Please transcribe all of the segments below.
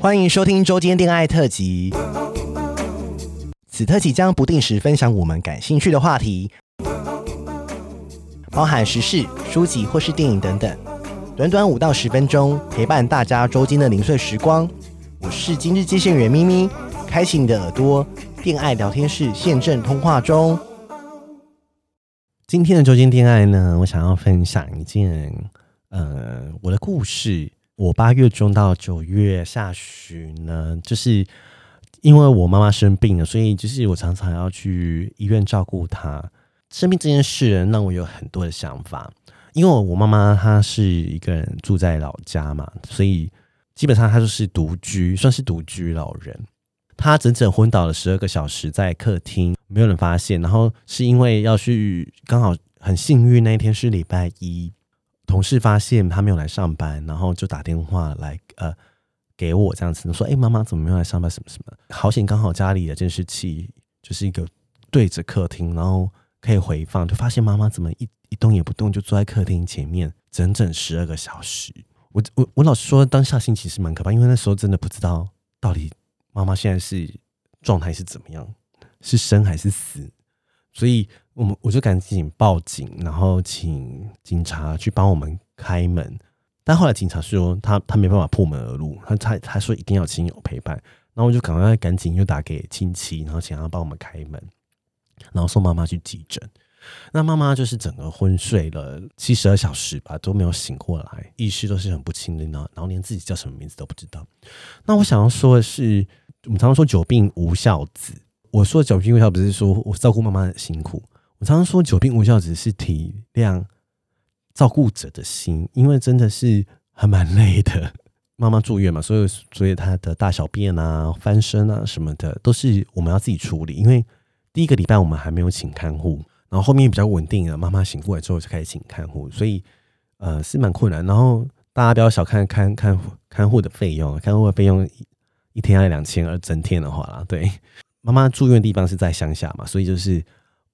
欢迎收听周间恋爱特辑。此特辑将不定时分享我们感兴趣的话题，包含时事、书籍或是电影等等。短短五到十分钟，陪伴大家周间的零碎时光。我是今日接线员咪咪，开启你的耳朵，恋爱聊天室现正通话中。今天的周间恋爱呢，我想要分享一件呃我的故事。我八月中到九月下旬呢，就是。因为我妈妈生病了，所以就是我常常要去医院照顾她。生病这件事让我有很多的想法。因为我妈妈她是一个人住在老家嘛，所以基本上她就是独居，算是独居老人。她整整昏倒了十二个小时在客厅，没有人发现。然后是因为要去，刚好很幸运那一天是礼拜一，同事发现他没有来上班，然后就打电话来，呃。给我这样子，说：“哎、妈妈怎么没有来上班？什么什么？好险，刚好家里的监视器就是一个对着客厅，然后可以回放，就发现妈妈怎么一一动也不动，就坐在客厅前面整整十二个小时。我我我老实说，当下心情是蛮可怕，因为那时候真的不知道到底妈妈现在是状态是怎么样，是生还是死。所以，我们我就赶紧报警，然后请警察去帮我们开门。”但后来警察说他他没办法破门而入，他他他说一定要亲友陪伴，然后我就赶快赶紧又打给亲戚，然后请他帮我们开门，然后送妈妈去急诊。那妈妈就是整个昏睡了七十二小时吧，都没有醒过来，意识都是很不清的呢，然后连自己叫什么名字都不知道。那我想要说的是，我们常常说久病无孝子，我说的久病无孝不是说我照顾妈妈很辛苦，我常常说久病无孝子是体谅。照顾者的心，因为真的是还蛮累的。妈妈住院嘛，所以所以她的大小便啊、翻身啊什么的，都是我们要自己处理。因为第一个礼拜我们还没有请看护，然后后面比较稳定了，妈妈醒过来之后就开始请看护，所以呃是蛮困难。然后大家不要小看看看看护的费用，看护的费用一天要两千，而整天的话，对，妈妈住院的地方是在乡下嘛，所以就是。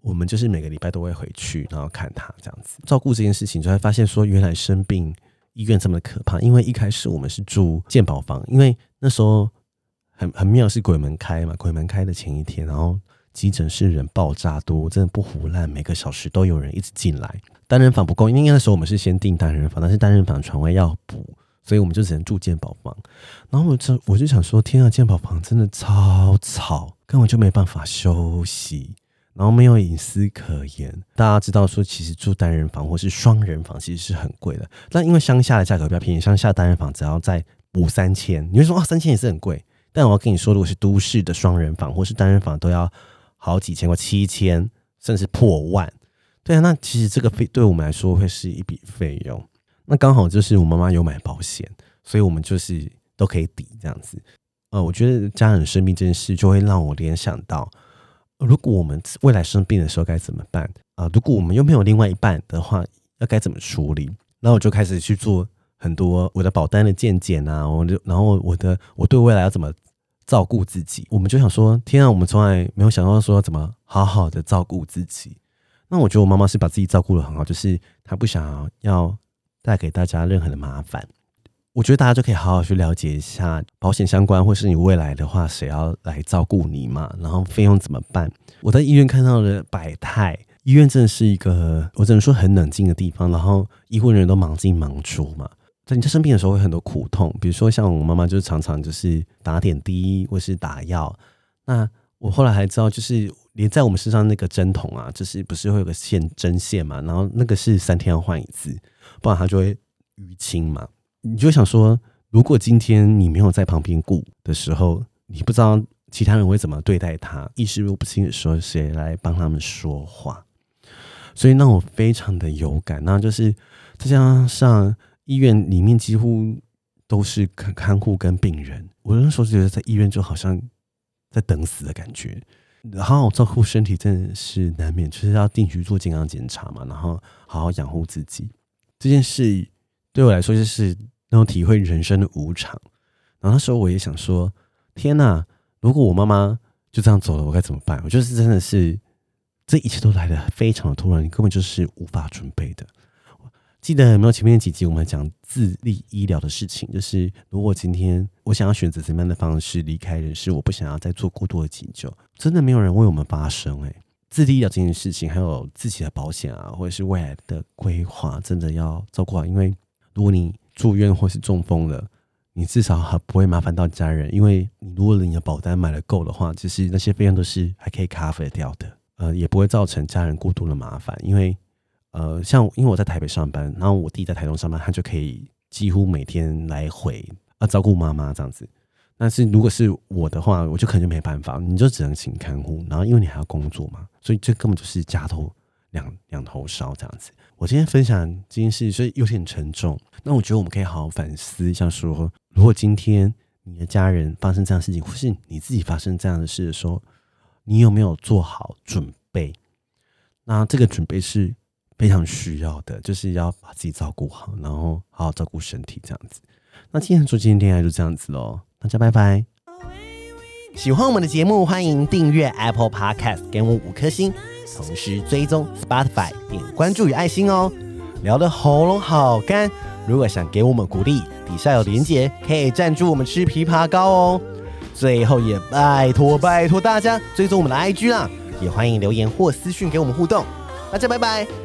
我们就是每个礼拜都会回去，然后看他这样子照顾这件事情，就会发现说，原来生病医院这么可怕。因为一开始我们是住健保房，因为那时候很很妙是鬼门开嘛，鬼门开的前一天，然后急诊室人爆炸多，真的不胡乱，每个小时都有人一直进来，单人房不够，因为那时候我们是先订单人房，但是单人房床位要补，所以我们就只能住健保房。然后我就我就想说，天啊，健保房真的超吵，根本就没办法休息。然后没有隐私可言，大家知道说，其实住单人房或是双人房其实是很贵的。但因为乡下的价格比较便宜，乡下单人房只要再补三千，你会说啊，三千也是很贵。但我要跟你说，如果是都市的双人房或是单人房，都要好几千块，七千甚至破万。对啊，那其实这个费对我们来说会是一笔费用。那刚好就是我妈妈有买保险，所以我们就是都可以抵这样子。呃，我觉得家人生病这件事就会让我联想到。如果我们未来生病的时候该怎么办啊？如果我们又没有另外一半的话，要该怎么处理？然后我就开始去做很多我的保单的鉴检啊，我就然后我的我对未来要怎么照顾自己？我们就想说，天啊，我们从来没有想到说怎么好好的照顾自己。那我觉得我妈妈是把自己照顾的很好，就是她不想要带给大家任何的麻烦。我觉得大家就可以好好去了解一下保险相关，或是你未来的话，谁要来照顾你嘛？然后费用怎么办？我在医院看到的百态，医院真的是一个我只能说很冷静的地方。然后医护人员都忙进忙出嘛，在你在生病的时候会很多苦痛，比如说像我妈妈，就常常就是打点滴或是打药。那我后来还知道，就是连在我们身上那个针筒啊，就是不是会有个线针线嘛？然后那个是三天要换一次，不然它就会淤青嘛。你就想说，如果今天你没有在旁边顾的时候，你不知道其他人会怎么对待他，意识不清的时候，谁来帮他们说话？所以让我非常的有感。那就是再加上医院里面几乎都是看看护跟病人，我那时候觉得在医院就好像在等死的感觉。好好照顾身体真的是难免，就是要定期做健康检查嘛，然后好好养护自己。这件事对我来说就是。然后体会人生的无常，然后那时候我也想说：天哪！如果我妈妈就这样走了，我该怎么办？我就是真的是，这一切都来得非常的突然，你根本就是无法准备的。记得有没有前面几集我们讲自立医疗的事情？就是如果今天我想要选择什么样的方式离开人世，我不想要再做过多的急救，真的没有人为我们发声诶。自立医疗这件事情，还有自己的保险啊，或者是未来的规划，真的要照顾好。因为如果你住院或是中风了，你至少还不会麻烦到家人，因为你如果你的保单买了够的话，其实那些费用都是还可以 cover 掉的，呃，也不会造成家人过度的麻烦。因为呃，像因为我在台北上班，然后我弟在台东上班，他就可以几乎每天来回啊照顾妈妈这样子。但是如果是我的话，我就可能就没办法，你就只能请看护，然后因为你还要工作嘛，所以这根本就是家头两两头烧这样子。我今天分享这件事，所以有点沉重。那我觉得我们可以好好反思一下，说如果今天你的家人发生这样事情，或是你自己发生这样的事的时候，你有没有做好准备？那这个准备是非常需要的，就是要把自己照顾好，然后好好照顾身体这样子。那今天说今天恋爱就这样子喽。大家拜拜！喜欢我们的节目，欢迎订阅 Apple Podcast，给我五颗星，同时追踪 Spotify，点关注与爱心哦。聊得喉咙好干，如果想给我们鼓励，底下有连结，可以赞助我们吃枇杷膏哦。最后也拜托拜托大家追踪我们的 IG 啦，也欢迎留言或私讯给我们互动。大家拜拜。